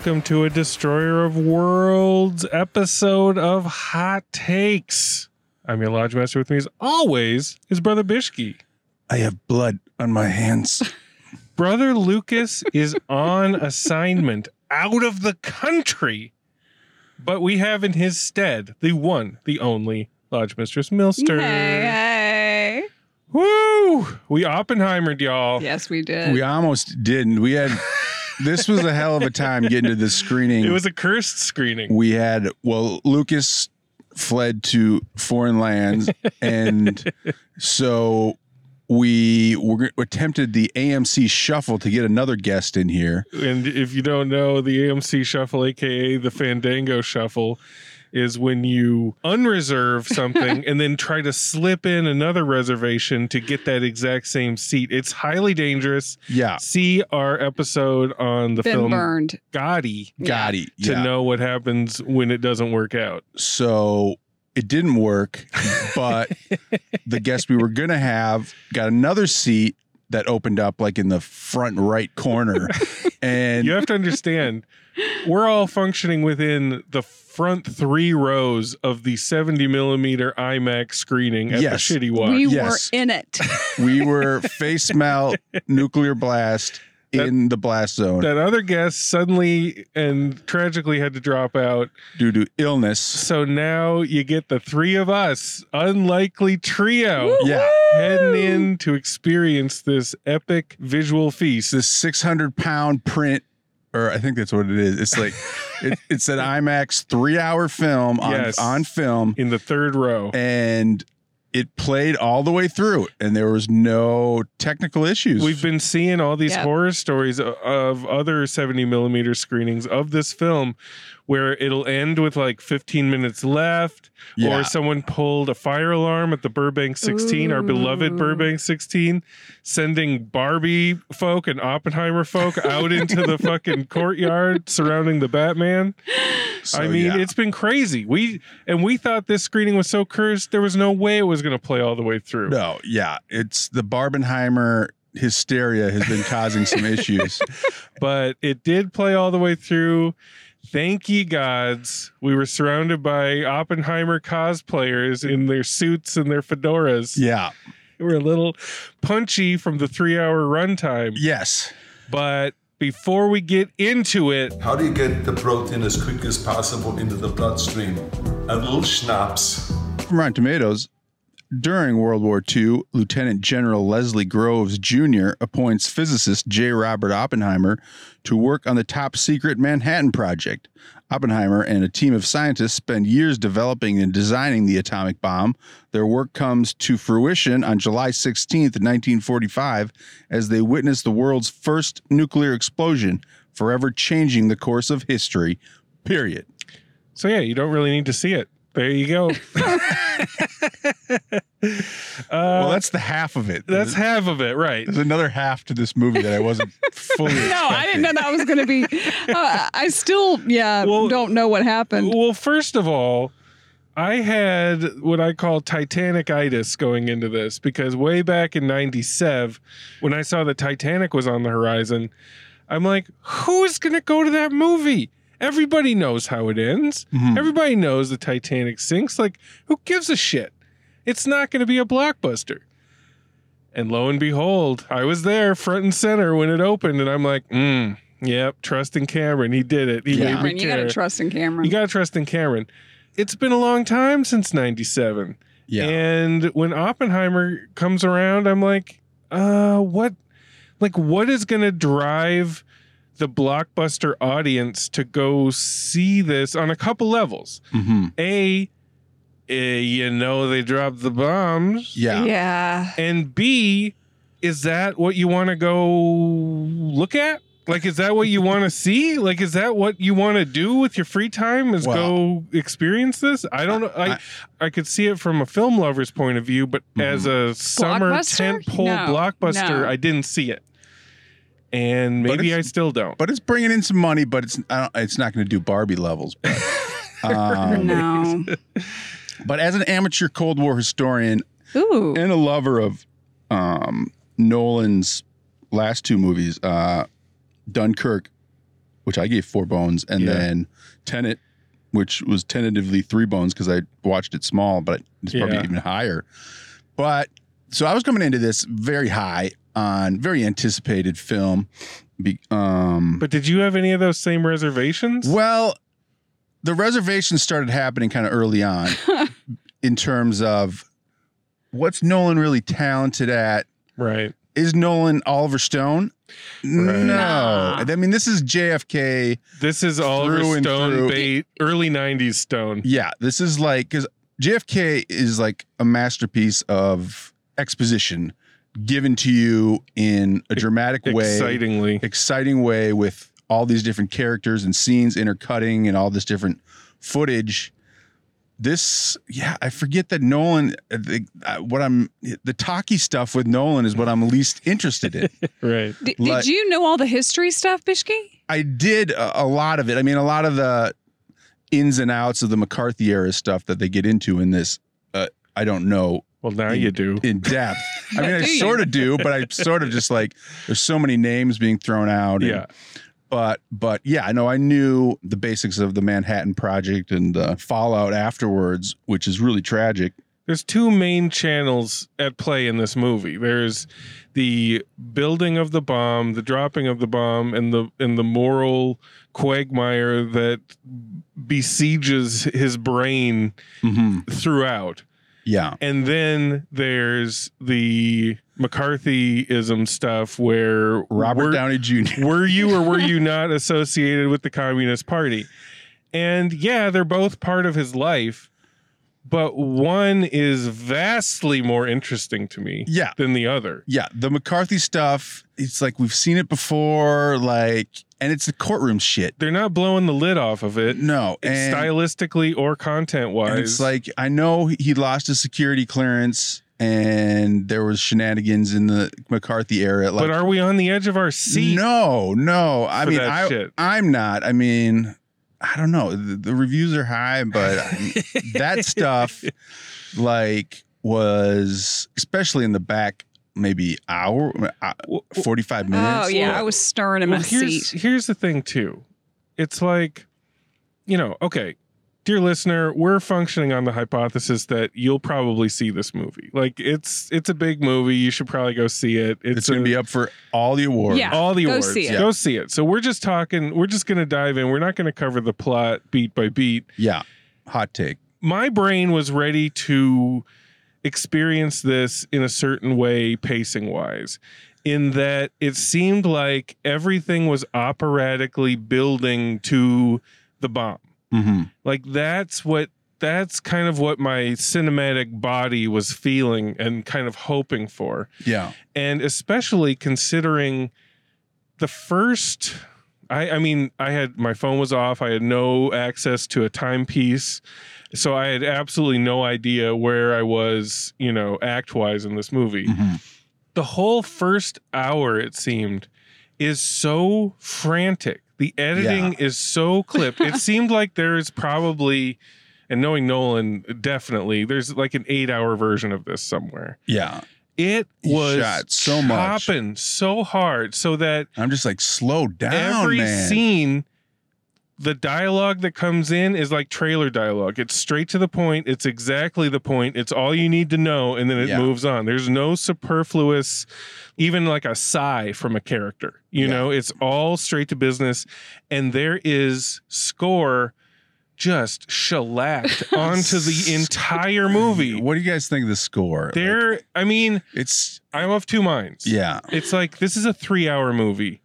Welcome to a Destroyer of Worlds episode of Hot Takes. I'm your Lodge Master. With me, as always, is Brother Bishki. I have blood on my hands. Brother Lucas is on assignment out of the country, but we have in his stead the one, the only Lodge Mistress Milster. Hey, hey. Woo! We Oppenheimered y'all. Yes, we did. we almost didn't. We had this was a hell of a time getting to this screening. It was a cursed screening. we had well, Lucas fled to foreign lands, and so we were attempted the AMC shuffle to get another guest in here. And if you don't know, the AMC Shuffle, aka the Fandango Shuffle, is when you unreserve something and then try to slip in another reservation to get that exact same seat. It's highly dangerous. Yeah, See our episode on the Been film burned. Gotti got it. to Yeah. know what happens when it doesn't work out. so it didn't work, but the guest we were gonna have got another seat that opened up like in the front right corner, and You have to understand, we're all functioning within the front three rows of the 70 millimeter IMAX screening at Yes. the Shitty Watch. We Yes. were in it. we were face melt nuclear blast in the blast zone that other guest suddenly and tragically had to drop out. due to illness. So now you get the three of us, unlikely trio, Yeah, heading in to experience this epic visual feast. this 600 pound print, or I think that's what it is. It's like it, it's an IMAX three hour film on Yes. on film, in the third row. and it played all the way through, and there was no technical issues. We've been seeing all these Yep. horror stories of other 70 millimeter screenings of this film where it'll end with like 15 minutes left Yeah. or someone pulled a fire alarm at the Burbank 16, our beloved Burbank 16, sending Barbie folk and Oppenheimer folk out into the fucking courtyard surrounding the Batman. So, I mean, yeah. it's been crazy. We and we thought this screening was so cursed there was no way it was going to play all the way through. no, yeah, it's the Barbenheimer hysteria has been causing some issues. but it did play all the way through. Thank ye gods. We were surrounded by Oppenheimer cosplayers in their suits and their fedoras. Yeah, were a little punchy from the three hour runtime. yes. But before we get into it, How do you get the protein as quick as possible into the bloodstream? A little schnapps. From Rotten Tomatoes, during World War II, Lieutenant General Leslie Groves Jr. appoints physicist J. Robert Oppenheimer to work on the top secret Manhattan Project. Oppenheimer and a team of scientists spend years developing and designing the atomic bomb. Their work comes to fruition on July 16, 1945, as they witness the world's first nuclear explosion, forever changing the course of history. Period. so yeah, you don't really need to see it. There you go. well, that's the half of it. That's half of it, right? There's another half to this movie that I wasn't fully. No, I didn't know that was going to be. Uh, I still, yeah, Well- don't know what happened. Well, first of all, I had what I call Titanic-itis going into this because way back in 97, when I saw that Titanic was on the horizon, I'm like, who's going to go to that movie? Everybody knows how it ends. Mhm. Everybody knows the Titanic sinks. Like, who gives a shit? It's not going to be a blockbuster. And lo and behold, I was there front and center when it opened, and I'm like, mm, yep, trust in Cameron. He did it. He Yeah. made me Cameron, you got to trust in Cameron. You got to trust in Cameron. It's been a long time since 97. Yeah. And when Oppenheimer comes around, I'm like, uh, what, like, what is going to drive the blockbuster audience to go see this on a couple levels? Mm-hmm. A, eh, you know, they dropped the bombs. Yeah. Yeah. And B, is that what you want to go look at? Like, is that what you want to see? Like, is that what you want to do with your free time? Is Well- go experience this? I don't know. I, I could see it from a film lover's point of view, but as a summer Blockbuster? tentpole No, blockbuster, no. I didn't see it, and maybe I still don't. But it's bringing in some money, but it's I don't, it's not going to do Barbie levels. But, um, No. but as an amateur Cold War historian Ooh. and a lover of um, Nolan's last two movies, uh, Dunkirk, which I gave four bones, and Yeah. then Tenet, which was tentatively three bones because I watched it small, but it's probably Yeah. even higher. But so I was coming into this very high on very anticipated film. Be, um, But did you have any of those same reservations? well, the reservations started happening kind of early on in terms of what's Nolan really talented at. Right. Is Nolan Oliver Stone? Right. No. Nah. I mean, this is JFK. This is Oliver Stone bait, early '90s Stone. Yeah, this is like because JFK is like a masterpiece of exposition given to you in a dramatic way, Excitingly, exciting way with all these different characters and scenes intercutting and all this different footage. This, yeah, I forget that Nolan. uh, The, uh, what I'm the talky stuff with Nolan is what I'm least interested in. right? D- like- did you know all the history stuff, Bishki? I did a, a lot of it. I mean, a lot of the ins and outs of the McCarthy era stuff that they get into in this. Uh, I don't know Well, now in, you do. in depth. I mean, I sort of do, but I sort of just like there's so many names being thrown out. and- Yeah. but but yeah, I know I knew the basics of the Manhattan Project and the fallout afterwards, which is really tragic. There's two main channels at play in this movie. There's the building of the bomb, the dropping of the bomb, and the and the moral quagmire that besieges his brain Mm-hmm. throughout. Yeah, And then there's the McCarthyism stuff where Robert we're- Downey Jr. were you or were you not associated with the Communist Party? And yeah, they're both part of his life, but one is vastly more interesting to me Yeah. than the other. Yeah, the McCarthy stuff. It's like we've seen it before, like, and it's the courtroom shit. They're not blowing the lid off of it No, and, stylistically or content wise. it's like I know he lost his security clearance, and there was shenanigans in the McCarthy era. Like, but are we on the edge of our seat? No, no. I mean, I, shit. I'm not. I mean, I don't know. The, the reviews are high, but that stuff, like, was especially in the back, maybe hour, uh, 45 minutes. Oh yeah, I was stirring in well, my here's seat. here's the thing too. It's like, you know, okay, dear listener, we're functioning on the hypothesis that you'll probably see this movie. Like it's it's a big movie. You should probably go see it. It's, It's going to be up for all the awards. Yeah. all the go awards. see it. Go see it. So we're just talking. We're just going to dive in. We're not going to cover the plot beat by beat. Yeah. Hot take. My brain was ready to experience this in a certain way, pacing wise, in that it seemed like everything was operatically building to the bomb. Mm-hmm. Like that's what that's kind of what my cinematic body was feeling and kind of hoping for Yeah. and especially considering the first I, I mean i had my phone was off. I had no access to a timepiece. So i had absolutely no idea where i was you know act wise in this movie. Mhm. the whole first hour it seemed is so frantic. The editing is so clipped. It seemed like there is probably and knowing nolan definitely there's like an eight hour version of this somewhere. Yeah. It was shot so much. chopping so hard so that I'm just like, slow down, every man. scene the dialogue that comes in is like trailer dialogue it's straight to the point it's exactly the point it's all you need to know and then it Yeah. moves on there's no superfluous even like a sigh from a character you Yeah. know it's all straight to business and there is score just shellacked onto the entire movie. What do you guys think of the score? Like, There, I mean, it's I'm of two minds. yeah, It's like this is a three hour movie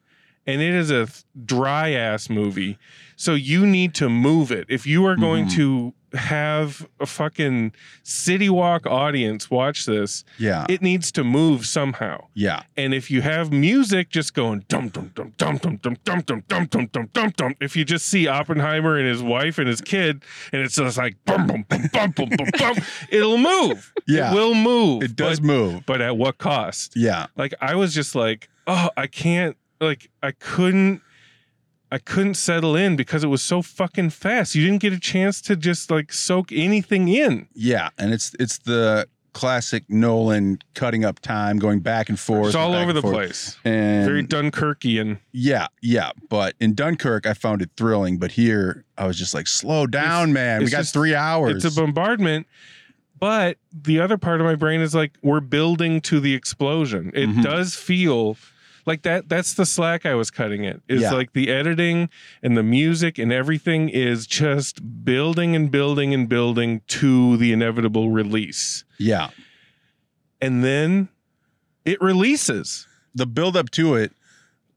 and it is a dry ass movie. So you need to move it. If you are going Mhm. to have a fucking city walk audience watch this, yeah, it needs to move somehow. yeah, And if you have music just going dum dum dum dum dum dum dum dum dum dum dum dum dum, if you just see Oppenheimer and his wife and his kid, and it's just like bum bum bum bum bum bum bum, it'll move. Yeah. It will move. it does but, move. but at what cost? Yeah, like i was just like oh i can't like i couldn't i couldn't settle in because it was so fucking fast you didn't get a chance to just like soak anything in yeah, and it's it's the classic Nolan cutting up time, going back and forth. it's all over the forth. place And very dunkirkian Yeah, yeah. But in Dunkirk, I found it thrilling. But here, I was just like, slow down, It's- man. We got just- three hours. it's a bombardment but the other part of my brain is like we're building to the explosion it Mhm. does feel like that that's the slack i was cutting it is Yeah. like the editing and the music and everything is just building and building and building to the inevitable release yeah. and then it releases The build up to it.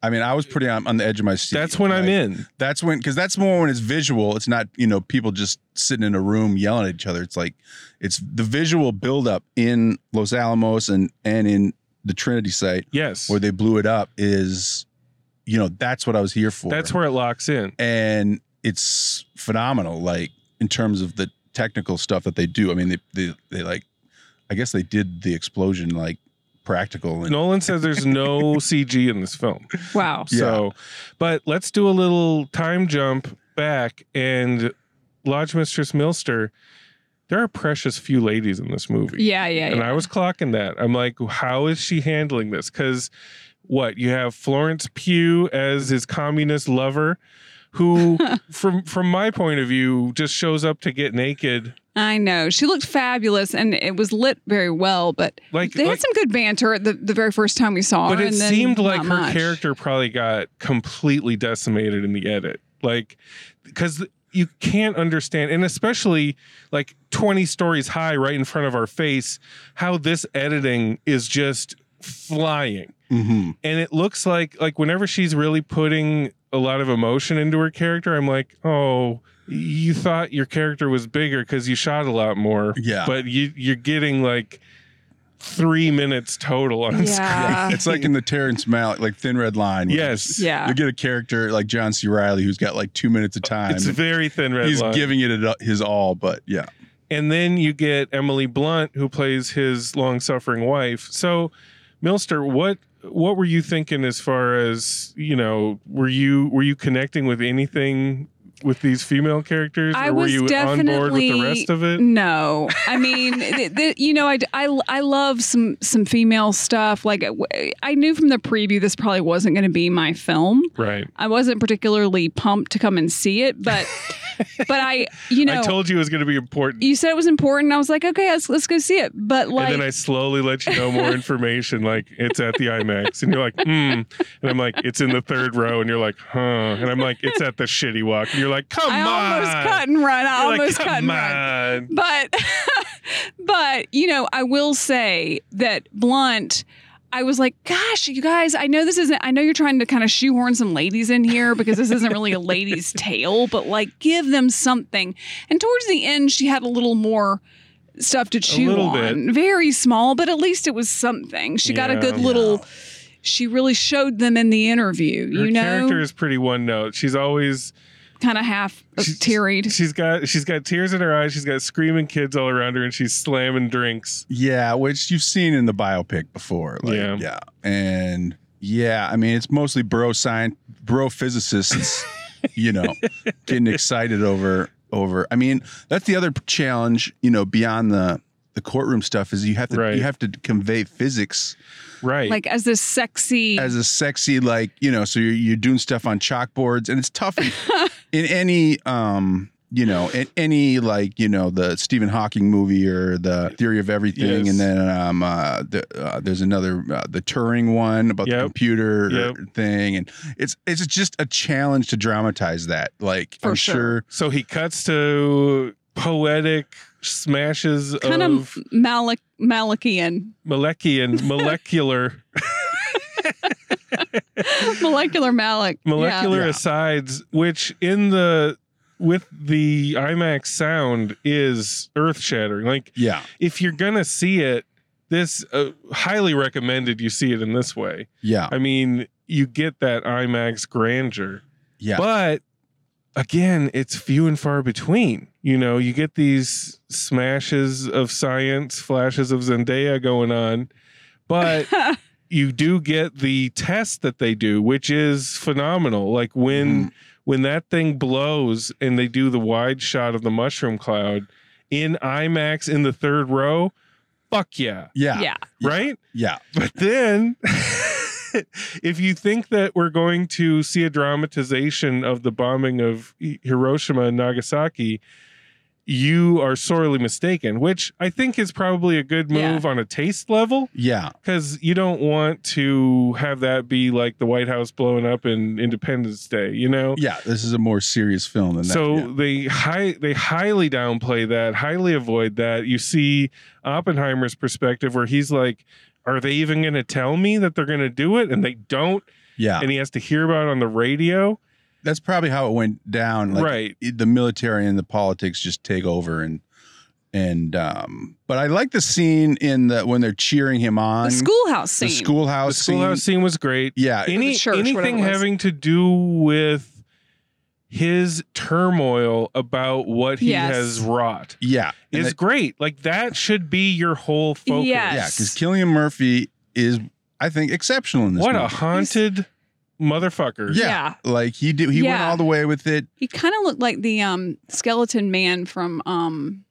I mean, I was pretty on, on the edge of my seat. that's when i'm in That's when, because that's more when it's visual. It's not, you know, people just sitting in a room yelling at each other. It's like, it's the visual build up in Los Alamos and and in the Trinity site yes where they blew it up is, you know, that's what I was here for. that's where it locks in and it's phenomenal like in terms of the technical stuff that they do i mean they they, they like i guess they did the explosion like practical and nolan says there's no cg in this film Wow. So, but let's do a little time jump back and Lodge Mistress Milster. There are precious few ladies in this movie. Yeah, yeah, And yeah. I was clocking that. I'm like, how is she handling this? Because what you have Florence Pugh as his communist lover, who, from from my point of view, just shows up to get naked. I know. She looked fabulous and it was lit very well, but Like, they like had some good banter the, the very first time we saw but her. But it seemed like her much. character probably got completely decimated in the edit like because you can't understand and especially like 20 stories high right in front of our face how this editing is just flying Mhm. and it looks like like whenever she's really putting a lot of emotion into her character i'm like oh you thought your character was bigger because you shot a lot more Yeah. but you you're getting like three minutes total on screen Yeah. it's like in the Terrence Malick, like Thin Red Line. Yes. Yeah. You get a character like John C. Reilly who's got like two minutes of time. It's very thin red He's line. giving it his all, but yeah. and then you get Emily Blunt who plays his long-suffering wife. So, Milster, what what were you thinking as far as you know? Were you were you connecting with anything with these female characters, I or were you on board with the rest of it? No, I mean, th- th- you know, I, I, I love some some female stuff. Like I knew from the preview this probably wasn't going to be my film. Right. I wasn't particularly pumped to come and see it, but but I, you know, I told you it was going to be important. you said it was important. I was like, okay, let's let's go see it. But like, and then I slowly let you know more information, like it's at the IMAX, and you're like, hmm, and I'm like, it's in the third row, and you're like, huh, and I'm like, it's at the shitty walk, and you're like, come I on, almost cut and run. I You're like, almost cut come and run. but but you know i will say that blunt i was like gosh you guys i know this isn't i know you're trying to kind of shoehorn some ladies in here because this isn't really a lady's tale but like give them something. And towards the end she had a little more stuff to chew little on. Very small but at least it was something. She got a good little she really showed them in the interview Her you know? character is pretty one note. She's always kind of half she's, tearied She's got she's got tears in her eyes. She's got screaming kids all around her, and she's slamming drinks. Yeah, which you've seen in the biopic before. Like, Yeah. yeah. And yeah, I mean, it's mostly bro science, bro physicists, you know, getting excited over, over. I mean, that's the other challenge, you know, beyond the, the courtroom stuff is you have to, Right. you have to convey physics Right. like as a sexy as a sexy, like, you know, so you're, you're doing stuff on chalkboards and it's tough in, in any, um, you know, a- any like you know the Stephen Hawking movie or the Theory of Everything, Yes. and then um, uh, the, uh, there's another uh, the Turing one about the computer Yep. thing, and it's it's just a challenge to dramatize that. Like For I'm sure. sure, So he cuts to poetic smashes Kind of of Malick Malachian, molecular molecular molecular Malick. molecular Yeah. asides, which in the with the IMAX sound is earth shattering. Like yeah, if you're gonna see it, this uh, highly recommended you see it in this way. yeah, I mean, you get that IMAX grandeur, yeah, but again, it's few and far between. You know, you get these smashes of science, flashes of Zendaya going on, but Yeah. you do get the test that they do, which is phenomenal. Like when Mhm. when that thing blows and they do the wide shot of the mushroom cloud in IMAX in the third row, fuck yeah, yeah, yeah. right? yeah, But then if you think that we're going to see a dramatization of the bombing of Hiroshima and Nagasaki, you are sorely mistaken, which I think is probably a good Yeah. move on a taste level yeah, because you don't want to have that be like the White House blowing up in Independence Day, you know? yeah. This is a more serious film than that. So yeah. they high they highly downplay that, highly avoid that. You see Oppenheimer's perspective where he's like, "Are they even going to tell me that they're going to do it?" And they don't, yeah, and he has to hear about it on the radio. That's probably how it went down. Like, right? the military and the politics just take over and and um but I like the scene in the when they're cheering him on The schoolhouse the scene. schoolhouse The schoolhouse scene. scene was great. Yeah, Any church, anything having to do with his turmoil about what he Yes. has wrought yeah, is that- great. Like that should be your whole focus. Yes. yeah, because Cillian Murphy is I think exceptional in this. What a movie. haunted motherfucker. yeah. like he did. He went Yeah. all the way with it. He kind of looked like the um, skeleton man from um,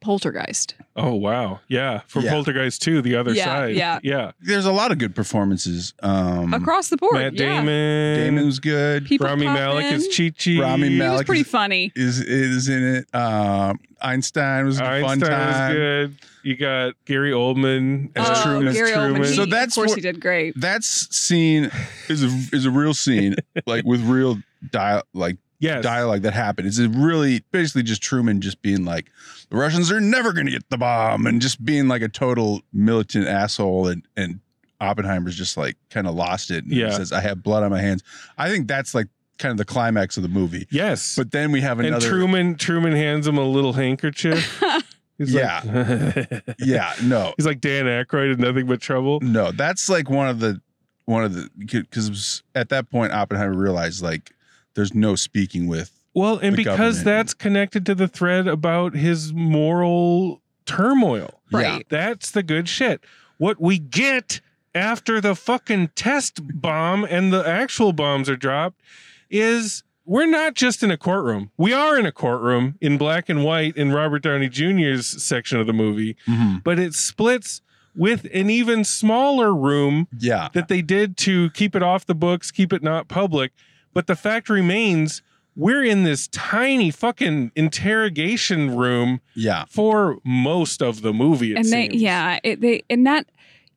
Poltergeist. Oh wow. Yeah. From Yeah. Poltergeist 2, the other Yeah, side. yeah. Yeah. There's a lot of good performances. Um, Across the board. Matt yeah. Damon. Damon's good. People Rami pop Malek in. is Chi Chi. Rami He was Malek pretty is- funny. is is in it. Um, Einstein was a fun Einstein was time. good. You got Gary Oldman As oh, Truman. as Gary Oldman. Truman. He- So that's of course what- he did great. That scene is a is a real scene, like with real dial like yes. dialogue that happened. It's a really basically just Truman just being like, the Russians are never going to get the bomb, and just being like a total militant asshole, and and Oppenheimer's just like kind of lost it. And Yeah. says, "I have blood on my hands." I think that's like kind of the climax of the movie. Yes. But then we have and another. Truman Truman hands him a little handkerchief. He's Yeah. Like, yeah, no, He's like Dan Aykroyd in Nothing But Trouble. no, that's like one of the one of the because at that point Oppenheimer realized like there's no speaking with. Well, and The because government. that's connected to the thread about his moral turmoil. Right. That's the good shit. What we get after the fucking test bomb and the actual bombs are dropped is we're not just in a courtroom. We are in a courtroom in black and white in Robert Downey Jr.'s section of the movie, mm-hmm. but it splits with an even smaller room Yeah, that they did to keep it off the books, keep it not public. But the fact remains, we're in this tiny fucking interrogation room yeah, for most of the movie. It and they, seems. yeah, it, they, and that,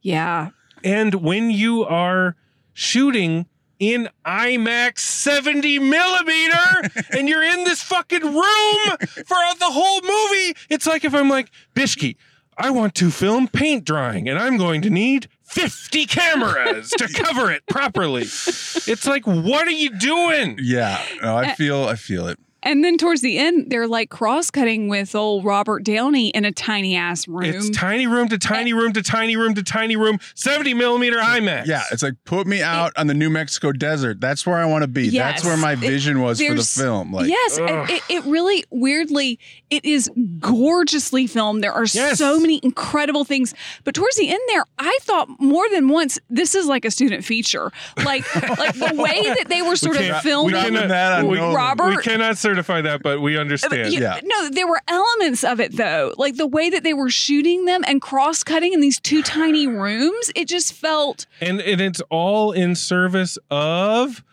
yeah, And when you are shooting in IMAX 70 millimeter and you're in this fucking room for the whole movie, it's like if I'm like, Bishki, I want to film paint drying and I'm going to need 50 cameras to cover it properly. It's like, what are you doing? yeah. No, I Uh, feel I feel it. And then towards the end, they're like cross cutting with old Robert Downey in a tiny ass room. It's tiny room to tiny room to tiny room to tiny room, 70 millimeter IMAX. Yeah, it's like put me out on the New Mexico desert. That's where I want to be. Yes. That's where my It- vision was for the film. Like, yes, and it, it really weirdly it is gorgeously filmed. There are Yes. so many incredible things, but towards the end there, I thought more than once this is like a student feature. Like like the way that they were sort of can't- filming. we cannot- that I we. Robert- we cannot certify that, but we understand. You- Yeah. No, there were elements of it though, like the way that they were shooting them and cross cutting in these two tiny rooms. It just felt and and it's all in service of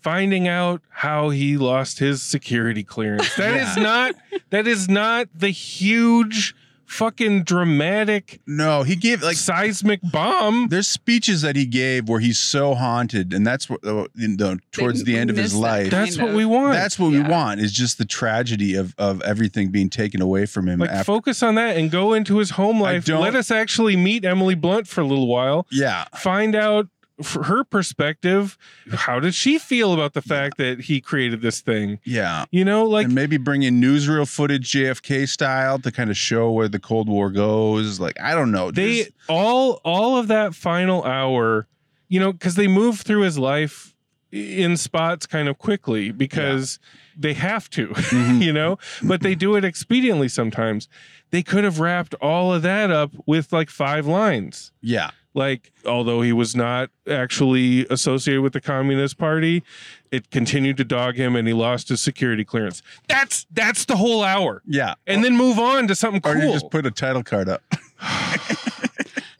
finding out how he lost his security clearance. That is not that is not the huge fucking dramatic No, he gave like seismic bomb. there's speeches that he gave where he's so haunted, and that's what uh, you know, towards the end of his missed that life. kind That's what of- we want. That's what we Yeah. want is just the tragedy of of everything being taken away from him. like after, focus on that and go into his home life. don't- Let us actually meet Emily Blunt for a little while. yeah, Find out from her perspective how did she feel about the fact that he created this thing? yeah. You know, like and maybe bring in newsreel footage JFK style to kind of show where the Cold War goes. Like I don't know. they There's- all all of that final hour you know because they move through his life in spots kind of quickly because they have to Mhm. you know but they do it expediently sometimes they could have wrapped all of that up with like five lines yeah, like although he was not actually associated with the communist party it continued to dog him and he lost his security clearance that's that's the whole hour yeah. and then move on to something or you just put a title card up.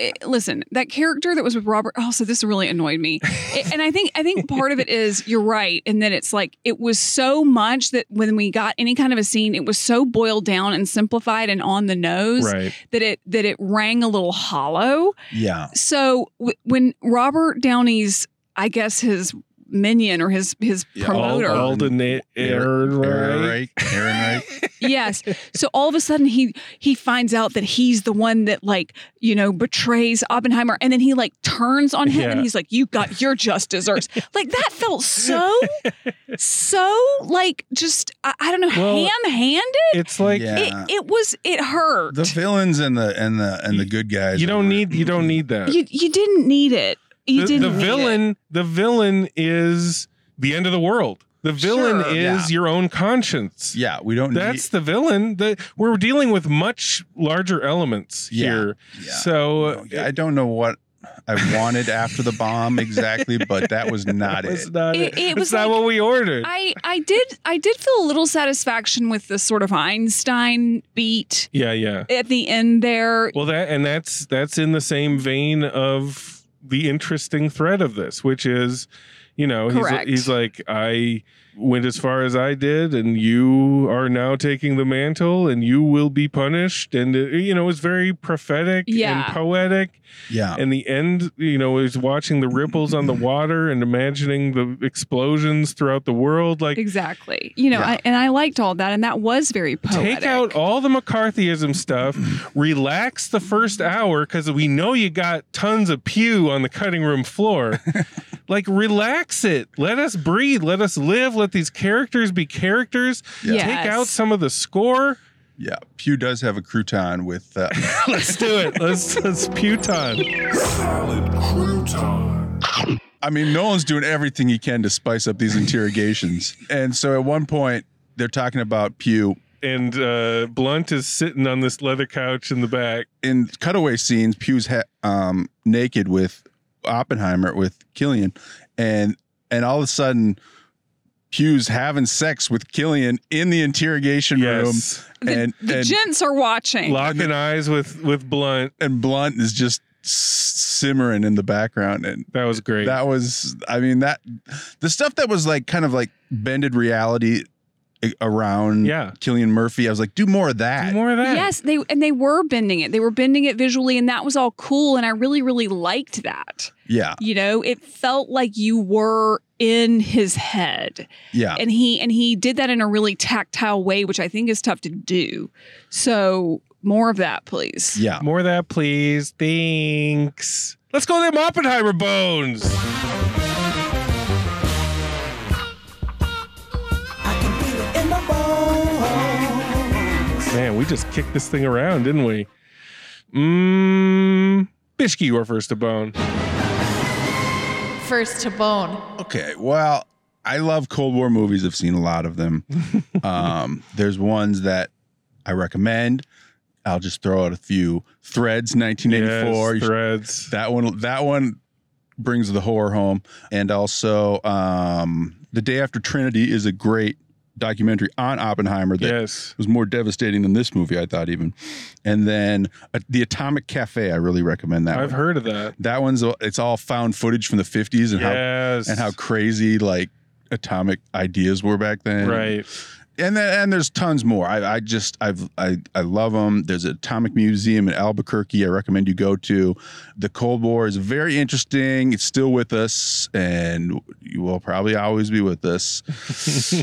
Eh, listen, that character that was with Robert. Also, this really annoyed me. It- and I think I think part of it is you're right, and then it's like it was so much that when we got any kind of a scene, it was so boiled down and simplified and on the nose right that it that it rang a little hollow. Yeah, So w- when Robert Downey's, I guess his minion or his his Yeah, promoter, Al- Alden Aaron, Aaron right? Reich. Aaron yes. So all of a sudden he he finds out that he's the one that like you know betrays Oppenheimer, and then he like turns on him and he's like, "You got your just desserts." like that felt so so like just I, I don't know Well, ham handed. It's like Yeah. It it was it hurt. the villains and the and the and the good guys. you don't need you don't need that. you you didn't need it. You the, didn't. the need it. villain the villain is the end of the world. The villain Sure. is Yeah. your own conscience. Yeah, we don't. That's the villain. The, we're dealing with much larger elements Yeah. here. Yeah. So need, uh, I don't know what I wanted after the bomb exactly, but that was not it's it. not, It- it it's was not like- what we ordered. I I did I did feel a little satisfaction with the sort of Einstein beat yeah, yeah. at the end there. Well, that and that's that's in the same vein of the interesting thread of this, which is, you know, he's, he's like, I went as far as I did, and you are now taking the mantle, and you will be punished. And uh, you know, it's very prophetic Yeah. and poetic. Yeah, And the end, you know, is watching the ripples on the water and imagining the explosions throughout the world. Like, Exactly. You know, Yeah. I, and I liked all that, and that was very poetic. Take out all the McCarthyism stuff, relax the first hour because we know you got tons of Pugh on the cutting room floor. like, relax it. Let us breathe. Let us live. Let these characters be characters. Yes. Take out some of the score. yeah. Pugh does have a crouton with. Uh, Let's do it. Let's let's Pewton. Salad crouton. I mean, Nolan's doing everything he can to spice up these interrogations, and so at one point they're talking about Pugh And uh, Blunt is sitting on this leather couch in the back. in cutaway scenes. Pugh's ha- um, naked with Oppenheimer with Cillian, and and all of a sudden. Hughes having sex with Cillian in the interrogation Yes. the, and the and, gents are watching. Locking eyes with with Blunt. and Blunt is just simmering in the background, and That was great. that was i mean that the stuff that was like kind of like bended reality a- around Yeah. cillian murphy i was like do more of that Do more of that. Yes, they and they were bending it. They were bending it visually, and that was all cool. And I really, really liked that. yeah You know, it felt like you were in his head, yeah and he and he did that in a really tactile way, which I think is tough to do. So more of that, please. yeah More of that, please. Thanks. Let's go to them Oppenheimer bones. Man, we just kicked this thing around, didn't we? Mmm. Bishki, you were first to bone. First to bone. okay well i love cold war movies i've seen a lot of them um there's ones that i recommend i'll just throw out a few threads 1984 Yes, You threads. that one that one brings the horror home and also um the day after trinity is a great documentary on oppenheimer that yes. was more devastating than this movie i thought even and then uh, the atomic cafe i really recommend that I've one. heard of that. that one's it's all found footage from the 50s and how and how crazy like atomic ideas were back then. right. And then and there's tons more. I, I just I've I I love them. There's an atomic museum in Albuquerque. I recommend you go to. The Cold War is very interesting. It's still with us, and you will probably always be with us.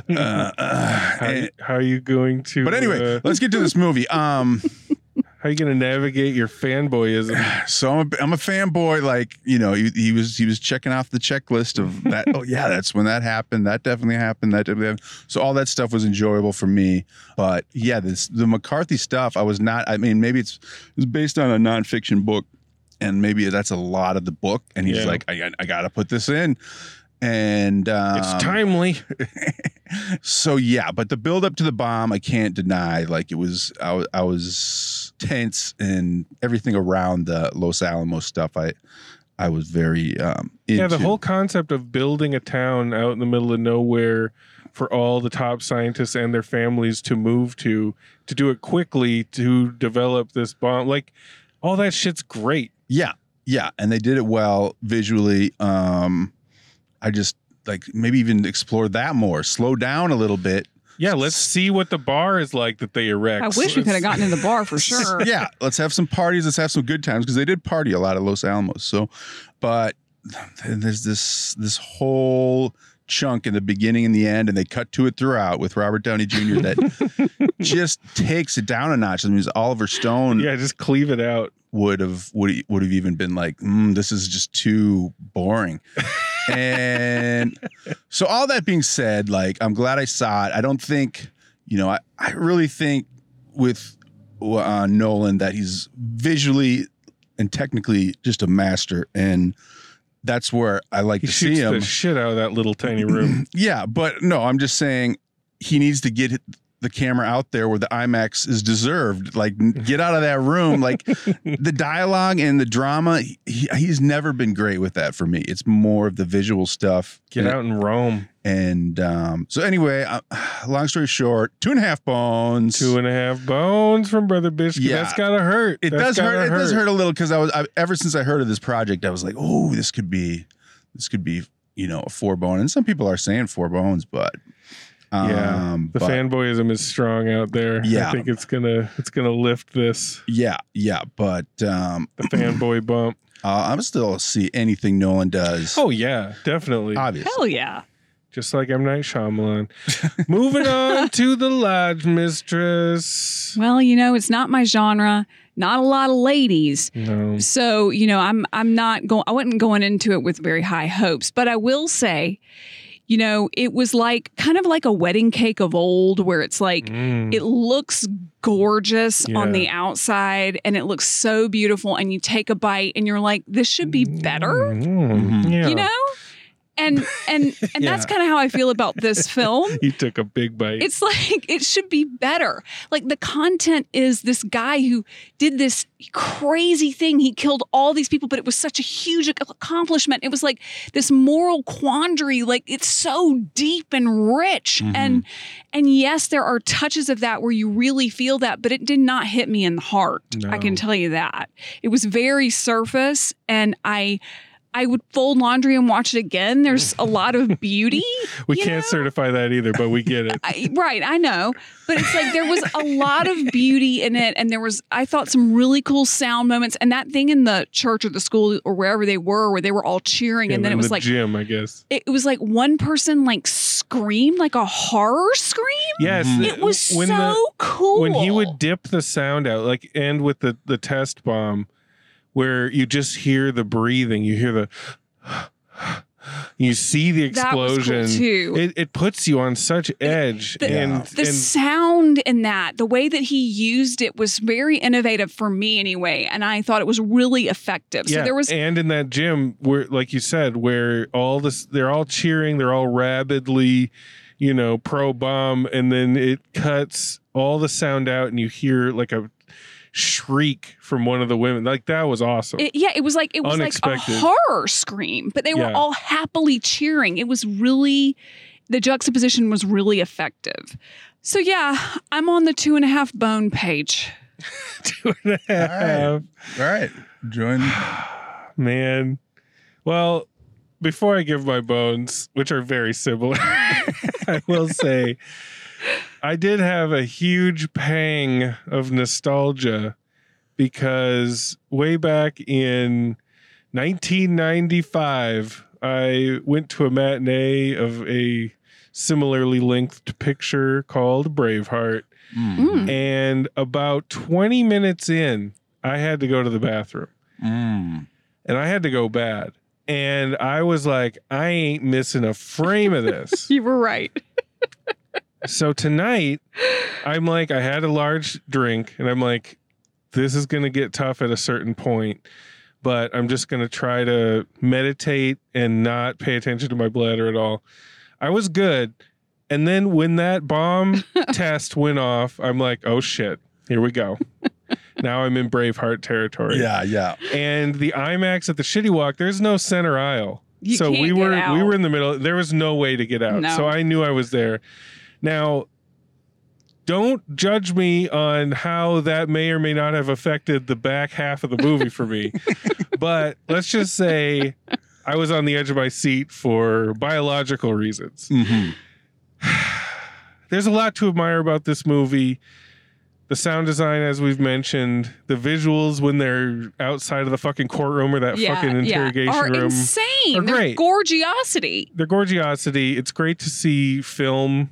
uh, uh, How, and- how are you going to? but anyway, uh, let's get to this movie. Um, how are you going to navigate your fanboyism? so I'm a, I'm a fanboy. Like you know, he, he was he was checking off the checklist of that. oh yeah, that's when that happened. That definitely happened. That definitely happened. So all that stuff was enjoyable for me. But yeah, this the McCarthy stuff. I was not. I mean, maybe it's it's based on a nonfiction book, and maybe that's a lot of the book. And he's Yeah. like, I, I got to put this in. And um, it's timely. so yeah, but the build up to the bomb, I can't deny. Like it was, I, I was tense, and everything around the Los Alamos stuff. I, I was very um, into. Yeah, the whole concept of building a town out in the middle of nowhere for all the top scientists and their families to move to, to do it quickly to develop this bomb. Like all that shit's great. yeah, yeah, and they did it well visually. Um, I just like maybe even explore that more, slow down a little bit. Yeah, let's see what the bar is like that they erect. I wish we could have gotten in the bar for sure. yeah, let's have some parties. Let's have some good times because they did party a lot at Los Alamos. So, but there's this this whole chunk in the beginning and the end, and they cut to it throughout with Robert Downey Jr. that just takes it down a notch. I mean, Oliver Stone Yeah, just cleave it out. would have would would have even been like, mm, this is just too boring. and so all that being said, like I'm glad I saw it. I don't think, you know, I, I really think with uh, Nolan that he's visually and technically just a master, and that's where I like He to see shoots him. the shit out of that little tiny room. Yeah, but no, I'm just saying he needs to get the camera out there where the IMAX is deserved. Like, get out of that room. Like, the dialogue and the drama, he, he's never been great with that for me. It's more of the visual stuff. Get and, out and roam. And um, so, anyway, uh, long story short, two and a half bones. Two and a half bones from Brother Bishop. Yeah. That's gotta hurt. it That's does hurt. It does hurt a little because I was I, ever since I heard of this project, I was like, oh, this could be, this could be, you know, a four bone. And some people are saying four bones, but um, Yeah, The but- fanboyism is strong out there. Yeah. I think it's gonna it's gonna lift this Yeah, yeah, but um, the fanboy bump. uh, I'm still see anything Nolan does. Oh yeah, definitely. obviously. Hell yeah. Just like M Night Shyamalan. Moving on to the Lodge Mistress. Well, you know, it's not my genre. Not a lot of ladies. No. So, you know, I'm I'm not going I wasn't going into it with very high hopes, but I will say, you know, it was like kind of like a wedding cake of old where it's like Mm. it looks gorgeous on the outside and it looks so beautiful and you take a bite and you're like this should be better, Mm. Yeah. you know? And and and that's kind of how I feel about this film. He took a big bite. It's like it should be better. Like the content is this guy who did this crazy thing. He killed all these people, but it was such a huge accomplishment. It was like this moral quandary. Like it's so deep and rich. Mm-hmm. And and yes, there are touches of that where you really feel that, but it did not hit me in the heart. I can tell you that. It was very surface and I I would fold laundry and watch it again. There's a lot of beauty. we can't know? certify that either, but we get it. I, right, I know, but it's like there was a lot of beauty in it, and there was I thought some really cool sound moments, and that thing in the church or the school or wherever they were, where they were all cheering, and then it was the like gym, I guess. it was like one person like screamed like a horror scream. Yes. It was when so the- cool when he would dip the sound out, like end with the the test bomb, where you just hear the breathing, you hear the, you see the cool, explosion. too. It it puts you on such edge, the- and the and sound in that, the way that he used it was very innovative for me anyway, and I thought it was really effective. So there was and in that gym where, like you said, where all this, they're all cheering, they're all rabidly, you know, pro bomb, and then it cuts all the sound out, and you hear like a shriek from one of the women. Like that was awesome. It, yeah, it was like it was like Unexpected. a horror scream, but they were Yeah. all happily cheering. It was really the juxtaposition was really effective. So yeah, I'm on the two and a half bone page. Two and a half. All right, join. Man. Well, before I give my bones, which are very similar, I will say I did have a huge pang of nostalgia because way back in 1995, I went to a matinee of a similarly lengthed picture called Braveheart. Mm. And about 20 minutes in, I had to go to the bathroom Mm. and I had to go bad. And I was like, I ain't missing a frame of this. You were right. so tonight, I'm like, I had a large drink and I'm like, this is going to get tough at a certain point, but I'm just going to try to meditate and not pay attention to my bladder at all. I was good. And then when that bomb test went off, I'm like, oh shit, here we go. now I'm in Braveheart territory. Yeah, yeah. And the IMAX at the Shitty Walk, there's no center aisle. You so can't we get were out. we were in the middle. There was no way to get out. No. So I knew I was there. Now, don't judge me on how that may or may not have affected the back half of the movie for me. but let's just say I was on the edge of my seat for biological reasons. hmm There's a lot to admire about this movie. The sound design, as we've mentioned, the visuals when they're outside of the fucking courtroom or that fucking interrogation Are room. insane. are They're great. gorgiosity. their gorgiosity. It's great to see film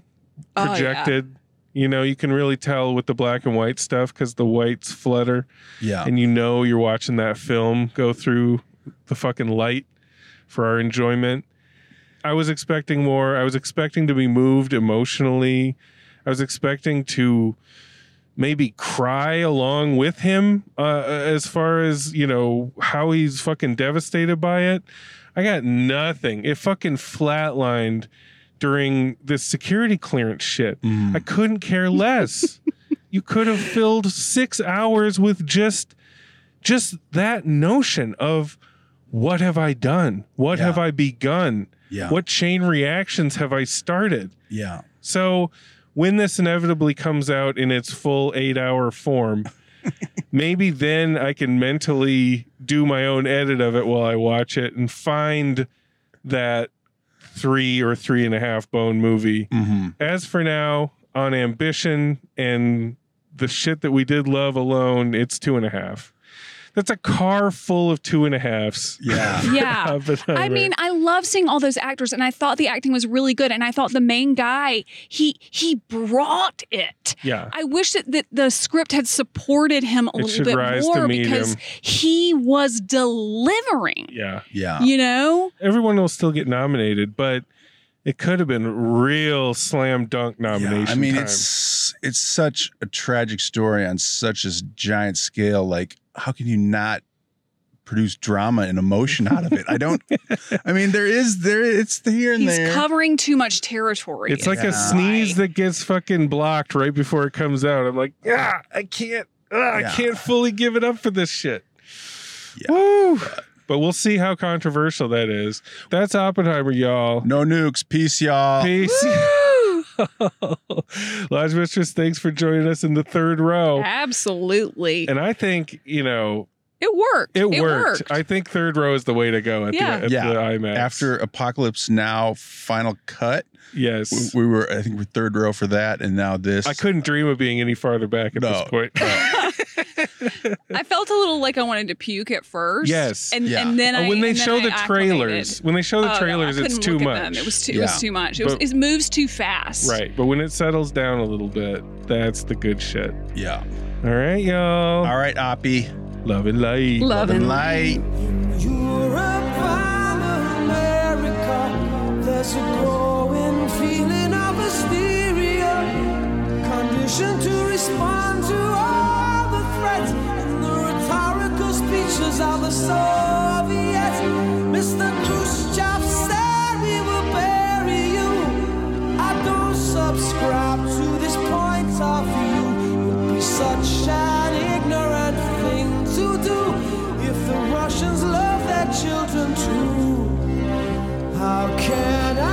Oh, yeah. projected. You know, you can really tell with the black and white stuff because the whites flutter, Yeah. and you know you're watching that film go through the fucking light for our enjoyment. I was expecting more. I was expecting to be moved emotionally. I was expecting to maybe cry along with him uh, as far as you know how he's fucking devastated by it. I got nothing. It fucking flatlined during this security clearance shit. Mhm. I couldn't care less. you could have filled six hours with just just that notion of what have I done? What Yeah. have I begun? Yeah. What chain reactions have I started? Yeah. So when this inevitably comes out in its full eight hour form, maybe then I can mentally do my own edit of it while I watch it and find that three or three and a half bone movie. hmm As for now, on ambition and the shit that we did love alone, it's two and a half. That's a car full of two and a halves. Yeah. Yeah. I mean, I love seeing all those actors, and I thought the acting was really good. And I thought the main guy, he he brought it. yeah. I wish that, that the script had supported him a It little bit rise to more meet because him. he was delivering. Yeah. Yeah. You know, everyone will still get nominated, but it could have been real slam dunk nomination. Yeah, I mean, time. it's it's such a tragic story on such a giant scale. Like, how can you not produce drama and emotion out of it? I don't. I mean, there is there. It's here and he's there. covering too much territory. it's like Yeah. a sneeze that gets fucking blocked right before it comes out. I'm like, ah, I can't, ah, Yeah. I can't fully give it up for this shit. Yeah. Woo. But we'll see how controversial that is. That's Oppenheimer, y'all. no nukes. Peace, y'all. Peace. Woo! Lodge Mistress, thanks for joining us in the third row. Absolutely. And I think, you know, it worked. it, worked. I think third row is the way to go at, Yeah. the, at Yeah. the IMAX. After Apocalypse Now final cut, yes. we, we were I think we're third row for that, and now this. I couldn't dream of being any farther back at No. this point. I felt a little like I wanted to puke at first. Yes. And, Yeah. and then I, Oh, when they and then show I the trailers, acclimated. when they show the Oh, no, trailers, I it's too look at them. much. It was too. It was too much. It, was, it moves too fast. right, but when it settles down a little bit, that's the good shit. yeah. All right, y'all. All right, Oppie. Love and light. Love and Light. Europe and America, there's a growing feeling of hysteria, conditioned to respond to speeches of the Soviets. Mr. Khrushchev said we will bury you. I don't subscribe to this point of view. It'd be such an ignorant thing to do if the Russians love their children too. How can I